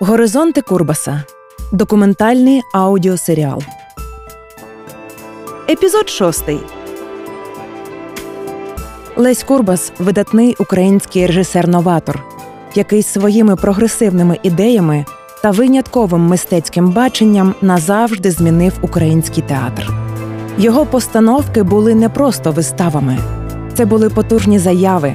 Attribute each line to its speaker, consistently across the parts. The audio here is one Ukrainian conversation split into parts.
Speaker 1: Горизонти Курбаса. Документальний аудіосеріал. Епізод шостий. Лесь Курбас видатний український режисер-новатор, який своїми прогресивними ідеями та винятковим мистецьким баченням назавжди змінив український театр. Його постановки були не просто виставами, це були потужні заяви,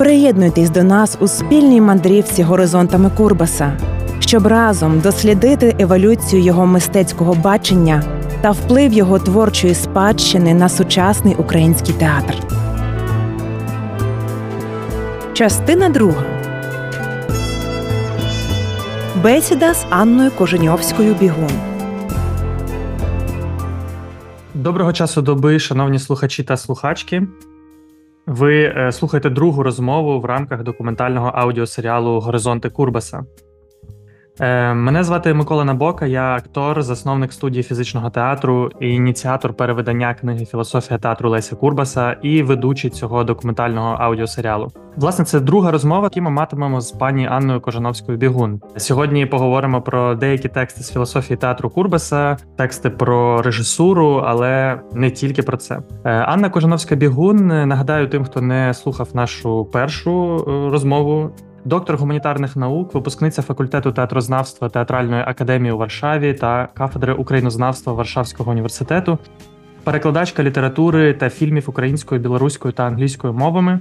Speaker 1: Приєднуйтесь до нас у спільній мандрівці горизонтами Курбаса, щоб разом дослідити еволюцію його мистецького бачення та вплив його творчої спадщини на сучасний український театр. Частина друга Бесіда з Анною Коженьовською Бігун.
Speaker 2: Доброго часу доби, шановні слухачі та слухачки. Ви е, слухаєте другу розмову в рамках документального аудіосеріалу Горизонти Курбаса. Е, мене звати Микола Набока, я актор, засновник студії фізичного театру ініціатор перевидання книги Філософія театру Леся Курбаса і ведучий цього документального аудіосеріалу. Власне, це друга розмова, яку ми матимемо з пані Анною Кожановською Бігун. Сьогодні поговоримо про деякі тексти з філософії театру Курбаса, тексти про режисуру, але не тільки про це. Е, Анна Кожановська Бігун нагадаю тим, хто не слухав нашу першу е, розмову доктор гуманітарних наук, випускниця факультету театрознавства театральної академії у Варшаві та кафедри українознавства Варшавського університету, перекладачка літератури та фільмів українською, білоруською та англійською мовами,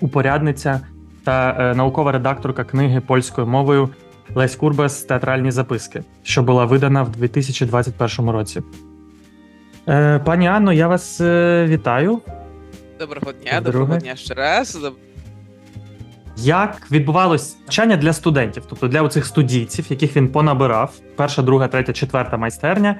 Speaker 2: упорядниця та е, наукова редакторка книги польською мовою Лесь Курбас Театральні записки, що була видана в 2021 році. Е, пані Анно, я вас е, вітаю.
Speaker 3: Доброго дня, доброго дня ще раз.
Speaker 2: Як відбувалось навчання для студентів, тобто для оцих студійців, яких він понабирав, перша, друга, третя, четверта майстерня.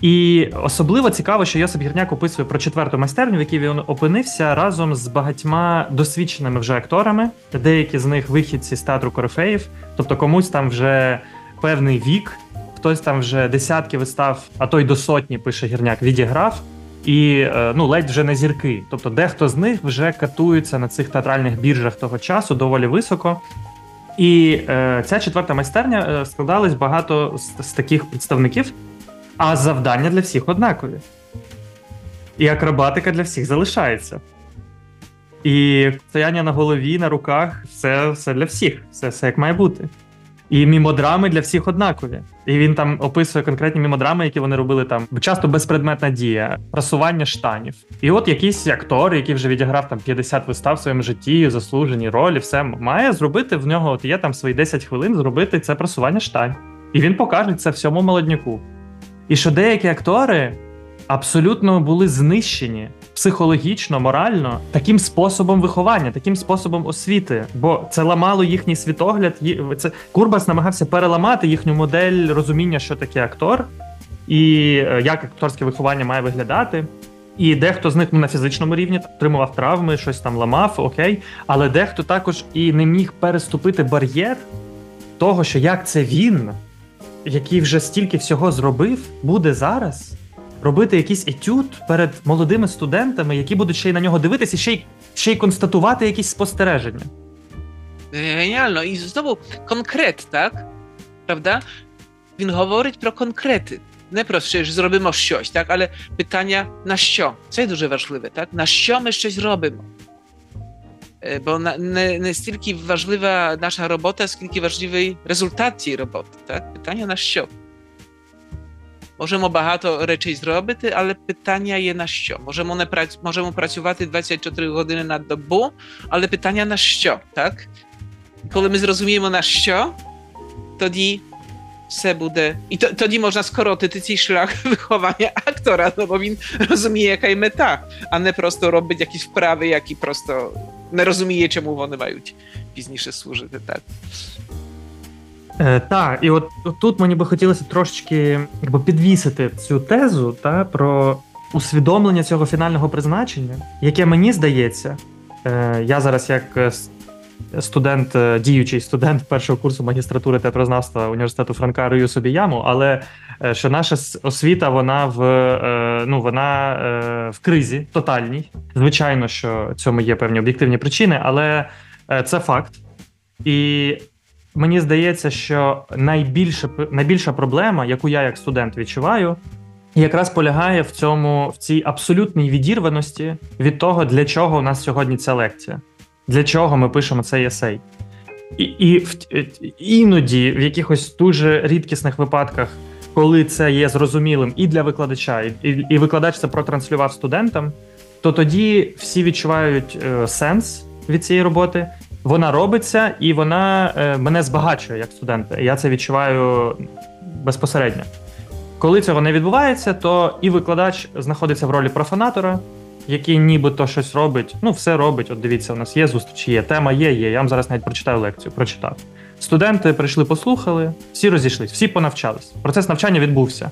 Speaker 2: І особливо цікаво, що Йосип Гірняк описує про четверту майстерню, в якій він опинився разом з багатьма досвідченими вже акторами, деякі з них вихідці з театру Корифеїв, тобто комусь там вже певний вік, хтось там вже десятки вистав, а то й до сотні пише гірняк, відіграв і е, ну ледь вже не зірки. Тобто, дехто з них вже катується на цих театральних біржах того часу доволі високо. І е, ця четверта майстерня е, складалась багато з, з таких представників, а завдання для всіх однакові. І акробатика для всіх залишається. І стояння на голові, на руках все все для всіх, все, все як має бути. І мімодрами для всіх однакові. І він там описує конкретні мімодрами, які вони робили там часто безпредметна дія, просування штанів. І от якийсь актор, який вже відіграв там 50 вистав в своєму житті, заслужені ролі, все має зробити в нього. От є там свої 10 хвилин зробити це просування штань. І він покаже це всьому молодняку. І що деякі актори абсолютно були знищені психологічно, морально таким способом виховання, таким способом освіти, бо це ламало їхній світогляд. Це Курбас намагався переламати їхню модель розуміння, що таке актор, і е, як акторське виховання має виглядати. І дехто з них ну, на фізичному рівні отримував травми, щось там ламав, окей. Але дехто також і не міг переступити бар'єр того, що як це він, який вже стільки всього зробив, буде зараз робити якийсь етюд перед молодими студентами, які будуть ще й на нього дивитися, ще й ще й констатувати якісь спостереження.
Speaker 3: Геніально. І знову конкрет, так? Правда? Він говорить про конкрети. Не про що зробимо щось, так, але питання на що? Це дуже важливе, так? На що ми щось робимо? Бо не не стільки важлива наша робота, скільки важливий результат цієї роботи. Так? Питання на що? Можемо багато речей зробити, але питання є на що. Можемо не прац... можемо працювати 24 години на добу, але питання на що, так? Коли ми зрозуміємо на що, тоді все буде. І to, тоді можна скоротити цей шлях виховання актора, no bo він розуміє, яка є мета, а не просто робить jakieś wprawy, які просто не розуміє, чому вони мають пізніше служити. Так,
Speaker 2: Е, Так, і от, тут мені би хотілося трошечки якби, підвісити цю тезу та, про усвідомлення цього фінального призначення, яке мені здається, е, я зараз як е, студент, е, діючий студент першого курсу магістратури театрознавства університету Франка рию собі яму, але е, що наша освіта вона в е, ну вона е, в кризі тотальній. Звичайно, що цьому є певні об'єктивні причини, але це факт. І мені здається, що найбільше, найбільша проблема, яку я як студент відчуваю, якраз полягає в цьому в цій абсолютній відірваності від того, для чого у нас сьогодні ця лекція, для чого ми пишемо цей есей. І, і в, іноді в якихось дуже рідкісних випадках, коли це є зрозумілим і для викладача, і, і викладач це протранслював студентам, то тоді всі відчувають е, сенс від цієї роботи. Вона робиться, і вона е, мене збагачує як студента. Я це відчуваю безпосередньо. Коли цього не відбувається, то і викладач знаходиться в ролі профанатора, який нібито щось робить. Ну, все робить. От дивіться, у нас є зустрічі, є тема, є, є. Я вам зараз навіть прочитаю лекцію. Прочитав. Студенти прийшли, послухали, всі розійшлись, всі понавчались. Процес навчання відбувся.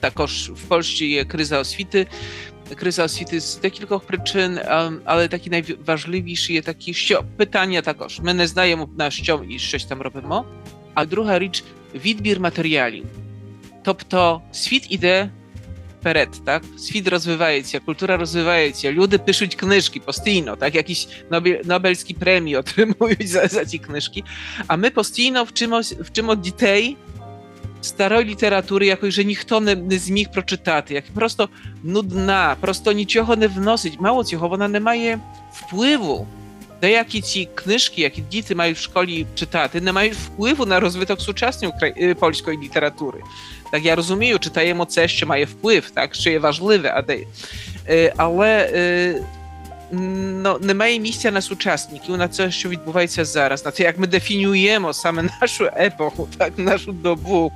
Speaker 3: Також в Польщі є криза освіти. Криза освіти з декількох причин, ем, але такий найважливіший є такий, що питання також. Ми не знаємо на що і щось там робимо. А друга річ відбір матеріалів. Тобто світ іде вперед, так? Світ розвивається, культура розвивається, люди пишуть книжки постійно, так? Якісь Нобель, Нобельські премії отримують за, за ці книжки. А ми постійно вчимо, вчимо дітей старої літератури, якої że ніхто не, не зміг прочитати, як просто нудна, просто нічого не вносить. Мало цього, вона не має впливу. Деякі ці книжки, які діти мають в школі читати, не мають впливу на розвиток сучасної укра... польської літератури. Так я розумію, читаємо це, що має вплив, так, що є важливе, а де... але no, немає місця на сучасників, на це, що відбувається зараз, на те, як ми дефінюємо саме нашу епоху, так, нашу добу.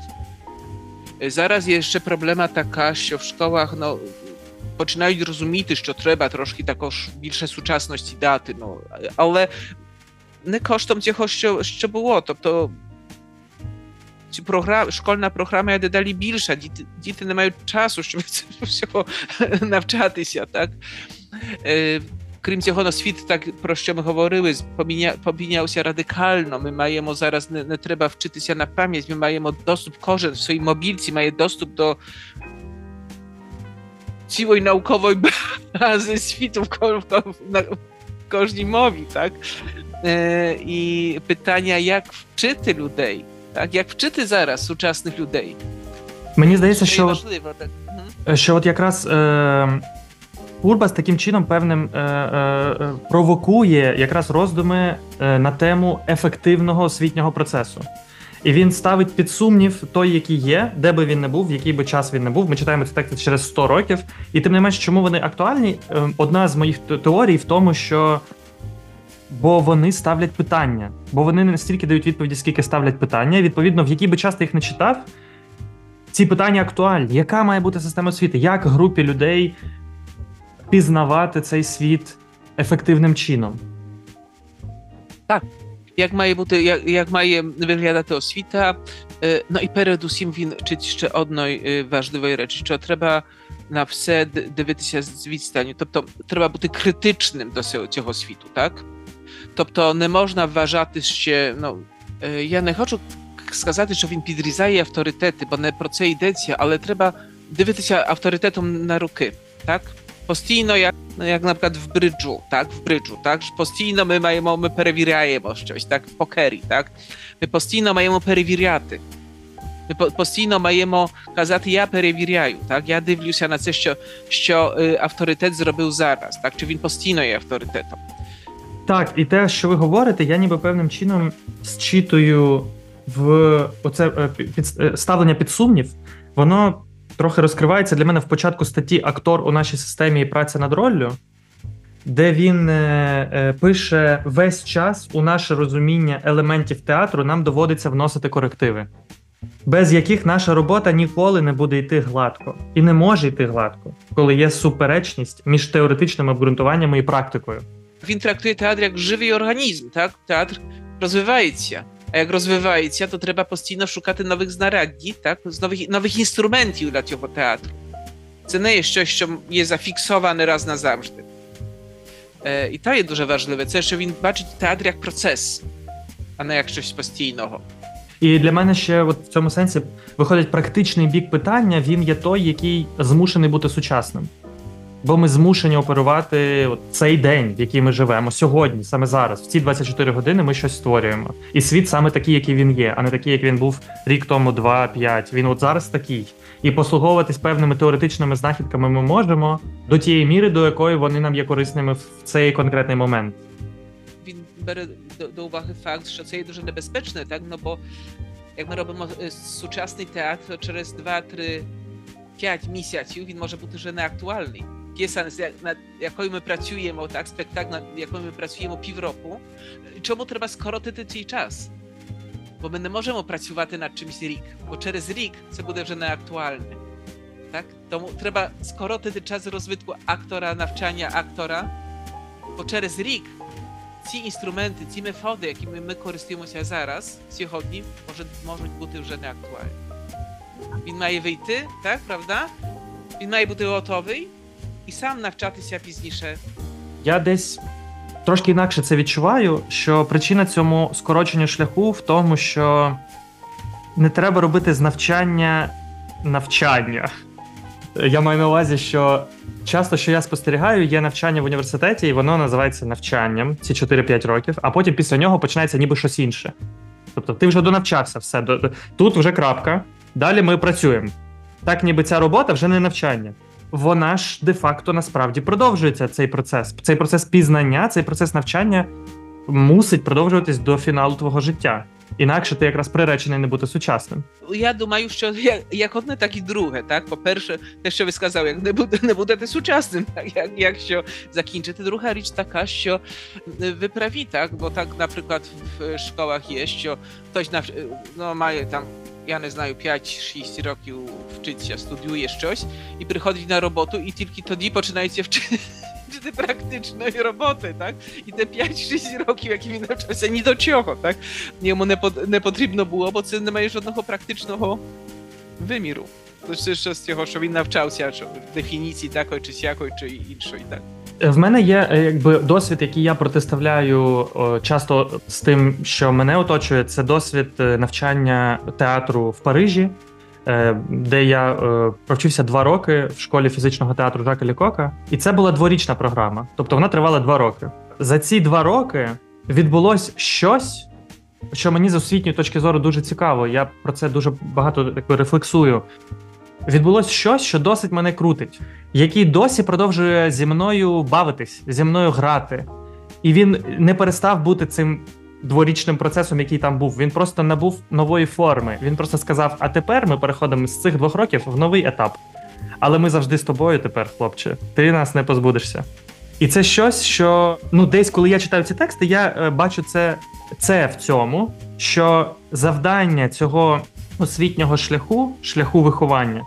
Speaker 3: Зараз є ще проблема така, що в школах no, починають розуміти, що треба трошки також більше сучасності дати, ну, але не коштом цього, що, що було. Тобто ці програм, школьна програма є дедалі більша, діти, діти не мають часу, щоб всього навчатися, так? Крім цього, no, світ, так про що ми говорили, поміня, помінявся радикально. Ми маємо зараз не, не треба вчитися на пам'ять, ми маємо доступ, кожен в своїй мобільці має доступ до цілої наукової бази світу в, в, на кожній мові, так? Е, і питання, як вчити людей, так? Як вчити зараз сучасних людей?
Speaker 2: Мені здається, що,
Speaker 3: важливо, так?
Speaker 2: що от якраз е, Урбас таким чином певним е, е, провокує якраз роздуми е, на тему ефективного освітнього процесу. І він ставить під сумнів той, який є, де би він не був, в який би час він не був. Ми читаємо ці тексти через 100 років. І тим не менш, чому вони актуальні? Одна з моїх теорій в тому, що бо вони ставлять питання, бо вони не настільки дають відповіді, скільки ставлять питання. І, відповідно, в який би час ти їх не читав, ці питання актуальні. Яка має бути система освіти? Як групі людей пізнавати цей світ ефективним чином?
Speaker 3: Так. Jak ma бути, як, як має виглядати освіта? Ну і передусім він вчить ще одної важливої речі, що треба на все дивитися з відстані. Тобто треба бути критичним до цього світу, так? Тобто не можна вважати ще, ну, я не хочу сказати, що він підрізає авторитети, бо не про це йдеться, але треба дивитися авторитетом на руки, так? Постійно, як, як на przykład w brydżu, tak, w brydżu, tak, постійно ми маємо, ми перевіряємо щось, так, в покері, так, ми постійно маємо перевіряти. Ми постійно маємо казати, я перевіряю, так, я дивлюся на це, що, що авторитет зробив зараз, так, чи він постійно є авторитетом.
Speaker 2: Так, і те, що ви говорите, я ніби певним чином зчитую в оце під, ставлення під сумнів, воно трохи розкривається для мене в початку статті Актор у нашій системі і праця над роллю, де він е, е, пише весь час у наше розуміння елементів театру нам доводиться вносити корективи, без яких наша робота ніколи не буде йти гладко і не може йти гладко, коли є суперечність між теоретичними обґрунтуваннями і практикою.
Speaker 3: Він трактує театр як живий організм, так? Театр розвивається. Розвивається, то треба постійно шукати нових знаряддів, так? Нових, нових інструментів для цього театру. Це не є щось, що є зафіксоване раз назавжди. Е, І то є дуже важливе. Це що він бачить театр як процес, а не як щось постійного.
Speaker 2: І для мене ще от в цьому сенсі виходить практичний бік питання. Він є той, який змушений бути сучасним. Бо ми змушені оперувати от цей день, в який ми живемо сьогодні, саме зараз, в ці 24 години ми щось створюємо. І світ саме такий, який він є, а не такий, як він був рік тому, два, п'ять. Він от зараз такий. І послуговуватись певними теоретичними знахідками ми можемо до тієї міри, до якої вони нам є корисними в цей конкретний момент.
Speaker 3: Він бере до, до уваги факт, що це є дуже небезпечне, так? Ну бо як ми робимо е, сучасний театр, через 2, 3, 5 місяців він може бути вже неактуальний. П'єса, над якою ми працюємо, так, спектакль, над якою ми працюємо півроку, чому треба скоротити цей час? Бо ми не можемо працювати над чимось рік, бо через рік це буде вже неактуальне. Так? Тому треба скоротити час розвитку актора, навчання актора, бо через рік ці інструменти, ці методи, якими ми користуємося зараз, сьогодні, може, можуть бути вже неактуальні. Він має вийти, так, правда? Він має бути готовий і сам навчатися пізніше.
Speaker 2: Я десь трошки інакше це відчуваю, що причина цьому скороченню шляху в тому, що не треба робити з навчання навчання. Я маю на увазі, що часто, що я спостерігаю, є навчання в університеті, і воно називається навчанням ці 4-5 років, а потім після нього починається ніби щось інше. Тобто ти вже донавчався, все тут вже крапка. Далі ми працюємо. Так, ніби ця робота вже не навчання. Вона ж де-факто насправді продовжується цей процес. Цей процес пізнання, цей процес навчання мусить продовжуватись до фіналу твого життя. Інакше ти якраз приречений не бути сучасним.
Speaker 3: Я думаю, що як одне, так і друге. Так, по-перше, те, що ви сказали, як не буде не будете сучасним, як якщо закінчити. Друга річ така, що ви праві, так, бо так, наприклад, в школах є, що хтось нав... no, має там. Я не знаю, 5-6 років вчиться, студіює щось і приходить на роботу, і тільки тоді починається вчити вчити практичної роботи, так? І те 5-6 років, які він навчався, ні до чого, так? Йому не, по, не потрібно було, бо це не має жодного практичного виміру. Це що з цього, що він навчався, що дефініції такої, чи сякої, чи іншої, так.
Speaker 2: В мене є якби досвід, який я протиставляю часто з тим, що мене оточує, це досвід навчання театру в Парижі. Е, де я е, провчився два роки в школі фізичного театру Жака Лікока, і це була дворічна програма, тобто вона тривала два роки. За ці два роки відбулось щось, що мені з освітньої точки зору дуже цікаво. Я про це дуже багато якби, рефлексую. Відбулось щось, що досить мене крутить, який досі продовжує зі мною бавитись, зі мною грати, і він не перестав бути цим дворічним процесом, який там був. Він просто набув нової форми. Він просто сказав: а тепер ми переходимо з цих двох років в новий етап. Але ми завжди з тобою тепер, хлопче. Ти нас не позбудешся. І це щось, що ну десь, коли я читаю ці тексти, я е, бачу це, це в цьому, що завдання цього освітнього шляху, шляху виховання,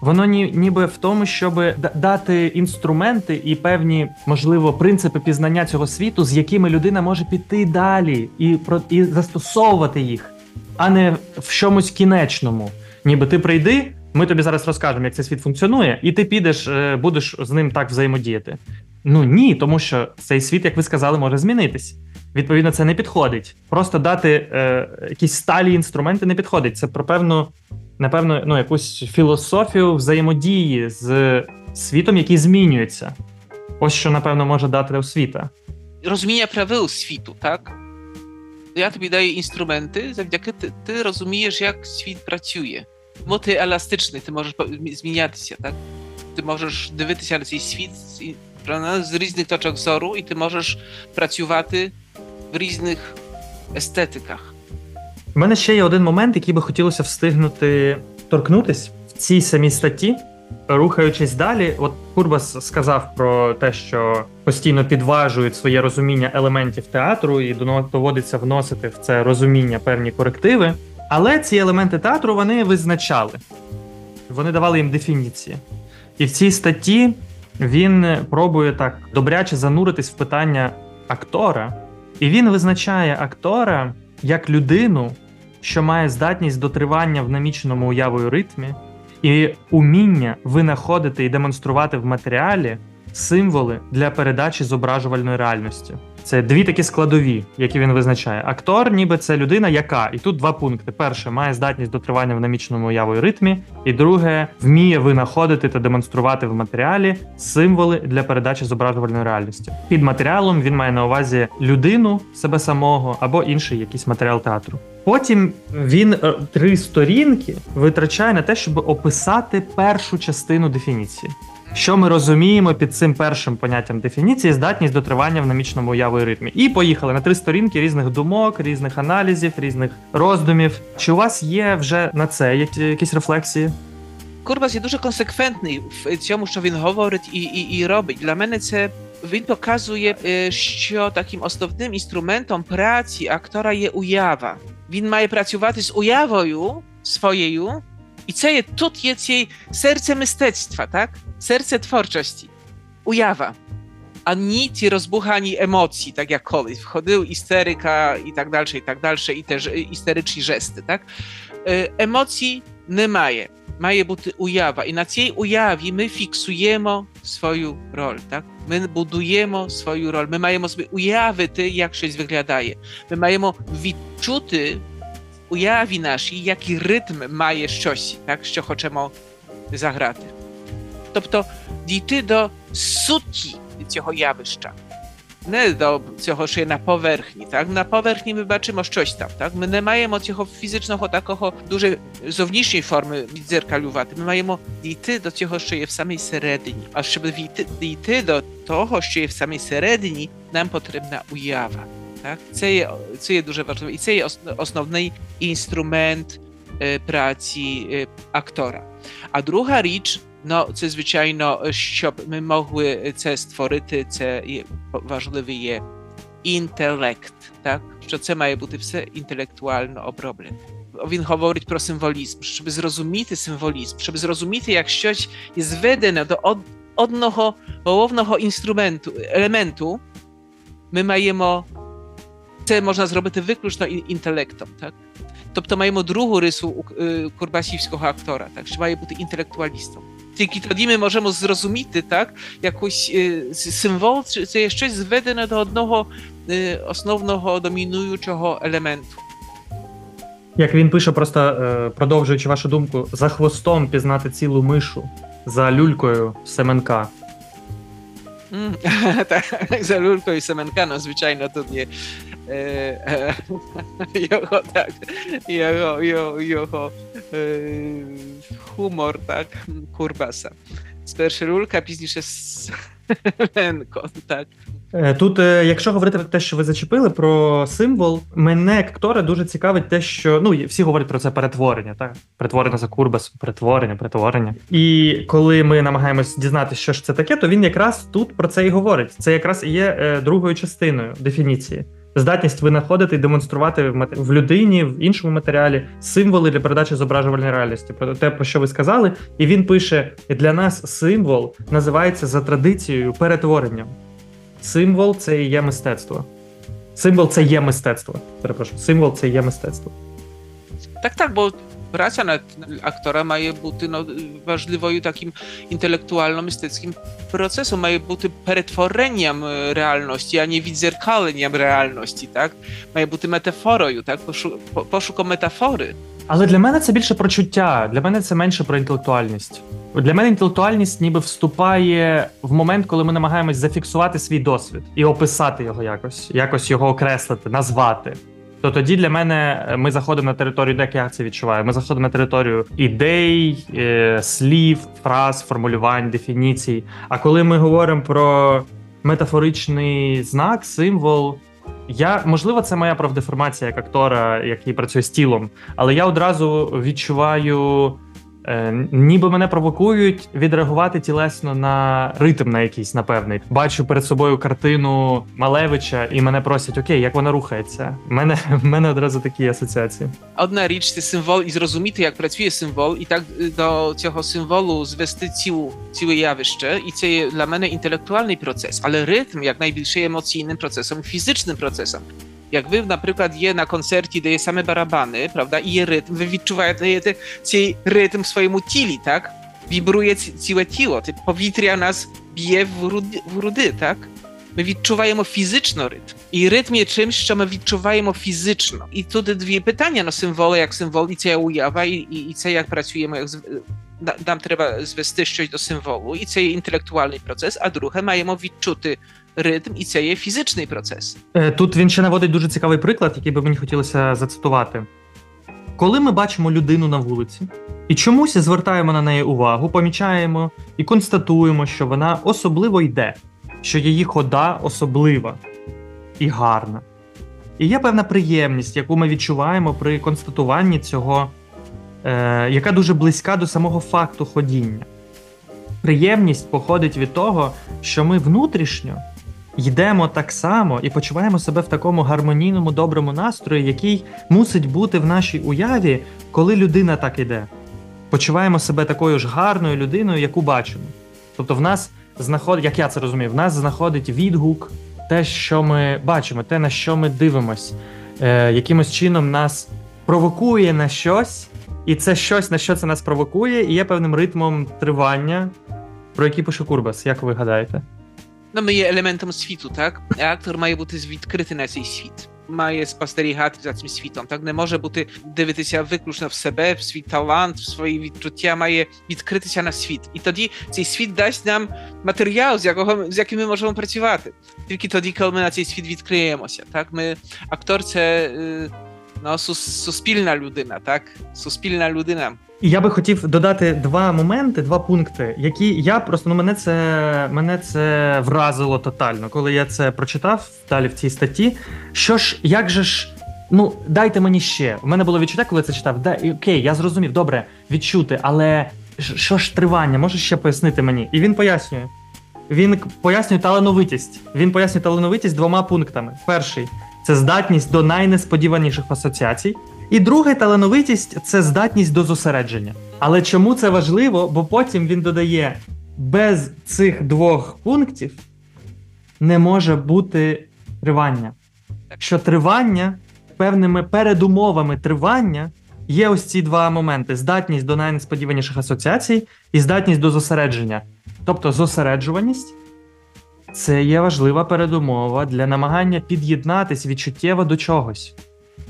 Speaker 2: Воно ні, ніби в тому, щоб дати інструменти і певні, можливо, принципи пізнання цього світу, з якими людина може піти далі і і застосовувати їх, а не в чомусь кінечному. Ніби ти прийди, ми тобі зараз розкажемо, як цей світ функціонує, і ти підеш, е, будеш з ним так взаємодіяти. Ну ні, тому що цей світ, як ви сказали, може змінитись. Відповідно, це не підходить. Просто дати е, якісь сталі інструменти не підходить. Це про певну напевно, ну, якусь філософію взаємодії з світом, який змінюється. Ось що, напевно, може дати освіта.
Speaker 3: Розуміння правил світу, так? Я тобі даю інструменти, завдяки ти, ти розумієш, як світ працює. Бо ти еластичний, ти можеш змінятися, так? Ти можеш дивитися на цей світ з різних точок зору, і ти можеш працювати в різних естетиках.
Speaker 2: У мене ще є один момент, який би хотілося встигнути торкнутись в цій самій статті. Рухаючись далі, от Курбас сказав про те, що постійно підважують своє розуміння елементів театру і доводиться вносити в це розуміння певні корективи. Але ці елементи театру вони визначали, вони давали їм дефініції. І в цій статті він пробує так добряче зануритись в питання актора, і він визначає актора як людину, що має здатність до тривання в наміченому уявою ритмі, і уміння винаходити і демонструвати в матеріалі символи для передачі зображувальної реальності. Це дві такі складові, які він визначає. Актор, ніби це людина, яка і тут два пункти: перше має здатність до тривання в наміченому уявою ритмі, і друге вміє винаходити та демонструвати в матеріалі символи для передачі зображувальної реальності. Під матеріалом він має на увазі людину себе самого або інший якийсь матеріал театру. Потім він е, три сторінки витрачає на те, щоб описати першу частину дефініції. Що ми розуміємо під цим першим поняттям дефініції здатність до тривання в намічному уявою ритмі. І поїхали на три сторінки різних думок, різних аналізів, різних роздумів. Чи у вас є вже на це якісь рефлексії?
Speaker 3: Курбас є дуже консеквентний в цьому, що він говорить і і, і робить. Для мене це він показує, що таким основним інструментом праці актора є уява. Він має працювати з уявою своєю, I co je, tut jest jej serce mystectwa, tak? Serce twórczości, ujawa. A nic rozbuchani emocji, tak jak kolej. Wchodził isteryka i tak dalej, i tak dalej, i te isteryczne żesty, tak? E, emocji nie maje. Maje buty ujawa. I na jej ujawi my fiksujemy swoją rolę, tak? My budujemy swoją rolę. My mamy sobie ujawy ty, jak się wyglądaje. My mamy wyczuty ujawi naszej, jaki rytm maje щось, tak? Що хочемо заграти. Тобто дійти до суті цього явища, не до цього, що є на поверхні. Так? На поверхні ми бачимо щось там. Так? Ми не маємо цього фізичного такого дуже зовнішньої форми відзеркалювати. Ми маємо дійти до цього, що є в самій середині. А щоб дійти до того, що є в самій середині, нам потрібна уява. Так? Це є це є дуже важливо. І це є основний інструмент е, праці е, актора. А друга річ No, це звичайно, щоб ми могли це створити, це є важливий є інтелект, так? Що це має бути все інтелектуально оброблене. Він говорить про символізм, щоб зрозуміти символізм, щоб зрозуміти, як щось є зведене до одного головного інструменту, елементу, ми маємо це можна зробити виключно інтелектом, так? Тобто маємо другу рису курбасівського актора, так, що має бути інтелектуалістом. Тільки тоді ми можемо зрозуміти так, якийсь символ, це є щось зведене до одного основного домінуючого елементу.
Speaker 2: Як він пише, просто продовжуючи вашу думку, за хвостом пізнати цілу мишу, за люлькою Семенка.
Speaker 3: Mm, tak, za Lulko i Semenkano zwyczajno to nie e, jeho, tak, jeho, jeho, jeho e, humor, tak, Kurbasa. Спершу Лулька, пізніше Семенко, так.
Speaker 2: Е, тут, е, якщо говорити про те, що ви зачепили про символ, мене як актора дуже цікавить те, що ну всі говорять про це перетворення, так перетворення за Курбас, перетворення, перетворення. І коли ми намагаємось дізнатися, що ж це таке, то він якраз тут про це і говорить. Це якраз і є е, другою частиною дефініції. Здатність винаходити і демонструвати в людині в іншому матеріалі символи для передачі зображувальної реальності. Про те, про що ви сказали, і він пише: для нас символ називається за традицією перетворенням. Символ це і є мистецтво. Символ це є мистецтво. Перепрошую, символ це є мистецтво.
Speaker 3: Так, так, бо праця над актора має бути no, важливою таким інтелектуально-мистецьким процесом, має бути перетворенням реальності, а не відзеркаленням реальності, так? Має бути метафорою, так? Пошу, пошуком метафори.
Speaker 2: Але для мене це більше про чуття, для мене це менше про інтелектуальність. Для мене інтелектуальність ніби вступає в момент, коли ми намагаємось зафіксувати свій досвід і описати його якось, якось його окреслити, назвати. То тоді для мене ми заходимо на територію, де я це відчуваю. Ми заходимо на територію ідей, е, слів, фраз, формулювань, дефініцій. А коли ми говоримо про метафоричний знак, символ, я можливо, це моя правдеформація як актора, який працює з тілом, але я одразу відчуваю Е, ніби мене провокують відреагувати тілесно на ритм на якийсь, напевний. Бачу перед собою картину Малевича, і мене просять: Окей, як вона рухається? У мене в мене одразу такі асоціації.
Speaker 3: Одна річ це символ і зрозуміти, як працює символ, і так до цього символу звести цілу ціле явище, і це є для мене інтелектуальний процес, але ритм як найбільше емоційним процесом, фізичним процесом. Як ви, наприклад, є на концерті, де є саме барабани, правда, і є ритм, ви відчуваєте цей ритм в своєму тілі, так? Вібрує ціле тіло, це повітря нас б'є в груди, в груди, так? Ми відчуваємо фізично ритм. І ритм є чимось, що ми відчуваємо фізично. І тут дві питання на символи, як символ, і це уява, і, і, і це як працюємо, як нам треба звести щось до символу, і це є інтелектуальний процес, а друге, маємо відчути ритм, і це є фізичний процес.
Speaker 2: Е, тут він ще наводить дуже цікавий приклад, який би мені хотілося зацитувати. Коли ми бачимо людину на вулиці і чомусь звертаємо на неї увагу, помічаємо і констатуємо, що вона особливо йде, що її хода особлива і гарна. І є певна приємність, яку ми відчуваємо при констатуванні цього, е, яка дуже близька до самого факту ходіння. Приємність походить від того, що ми внутрішньо йдемо так само і почуваємо себе в такому гармонійному доброму настрої, який мусить бути в нашій уяві, коли людина так іде. Почуваємо себе такою ж гарною людиною, яку бачимо. Тобто, в нас знаходить, як я це розумію, в нас знаходить відгук, те, що ми бачимо, те, на що ми дивимось, е, якимось чином нас провокує на щось, і це щось, на що це нас провокує, і є певним ритмом тривання, про який пише Курбас. Як ви гадаєте?
Speaker 3: No my je elementem świtu, tak? Актор має бути відкритий на цей світ. Має спостерігати за цим світом. Так не може бути дивитися виключно в себе, в свій талант, в свої відчуття, має відкритися на світ. І тоді цей світ дасть нам матеріал, з якого з яким ми можемо працювати. Тільки тоді, коли ми на цей світ відкриємося. Так, ми актор це no, суспільна людина, так? Суспільна людина.
Speaker 2: Я би хотів додати два моменти, два пункти, які я просто ну мене це мене це вразило тотально, коли я це прочитав далі в цій статті. Що ж, як же ж, ну дайте мені ще. У мене було відчуття, коли це читав. Да, окей, я зрозумів, добре, відчути, але що ж тривання, можеш ще пояснити мені? І він пояснює. Він пояснює талановитість. Він пояснює талановитість двома пунктами. Перший це здатність до найнесподіваніших асоціацій. І друга талановитість це здатність до зосередження. Але чому це важливо? Бо потім він додає: без цих двох пунктів не може бути тривання. Що тривання певними передумовами тривання є ось ці два моменти: здатність до найнесподіваніших асоціацій і здатність до зосередження. Тобто зосереджуваність це є важлива передумова для намагання під'єднатись відчуттєво до чогось.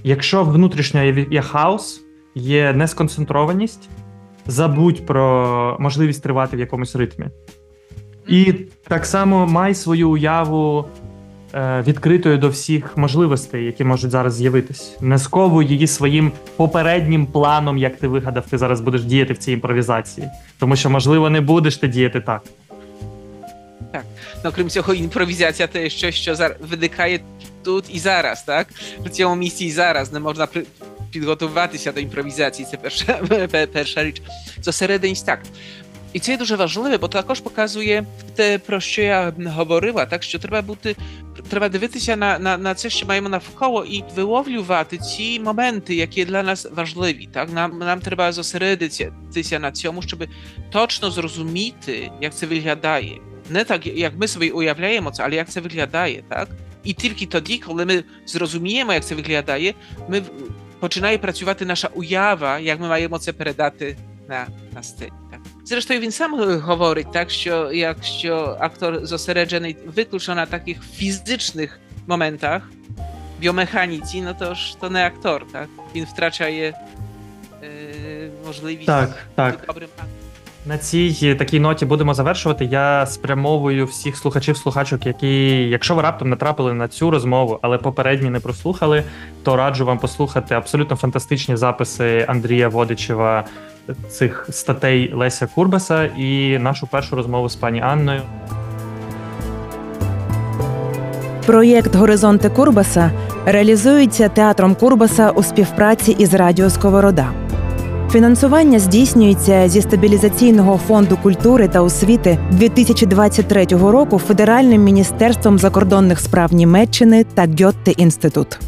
Speaker 2: Якщо внутрішньо є хаос, є несконцентрованість, забудь про можливість тривати в якомусь ритмі. І так само май свою уяву е, відкритою до всіх можливостей, які можуть зараз з'явитись. Не сковуй її своїм попереднім планом, як ти вигадав, ти зараз будеш діяти в цій імпровізації. Тому що, можливо, не будеш ти діяти так.
Speaker 3: Так. Ну, крім цього, імпровізація це щось, що виникає тут і зараз, так? В цьому місці і зараз не можна при... підготуватися до імпровізації. Це перша перша річ. Зосереденість так. І це є дуже важливе, бо також показує те, про що я говорила, так що треба бути, треба дивитися на на, на це, що маємо навколо, і виловлювати ці моменти, які для нас важливі. Так нам нам треба зосередитися на цьому, щоб точно зрозуміти, як це виглядає. Не так, як ми собі уявляємо це, але як це виглядає, так? І тільки тоді, коли ми зрозуміємо, як це виглядає, ми починає працювати наша уява, як ми маємо це передати на на сцені. Так. Зрештою, він сам говорить, так, що якщо актор зосереджений виключно на таких фізичних моментах, biomechaniці, no to już to nie aktor, tak? Він втрачає е, можливість
Speaker 2: так, так. добрим на цій такій ноті будемо завершувати. Я спрямовую всіх слухачів-слухачок, які, якщо ви раптом натрапили на цю розмову, але попередні не прослухали, то раджу вам послухати абсолютно фантастичні записи Андрія Водичева цих статей Леся Курбаса і нашу першу розмову з пані Анною.
Speaker 1: Проєкт Горизонти Курбаса реалізується театром Курбаса у співпраці із Радіо Сковорода. Фінансування здійснюється зі стабілізаційного фонду культури та освіти 2023 року Федеральним міністерством закордонних справ Німеччини та Гьотте інститут.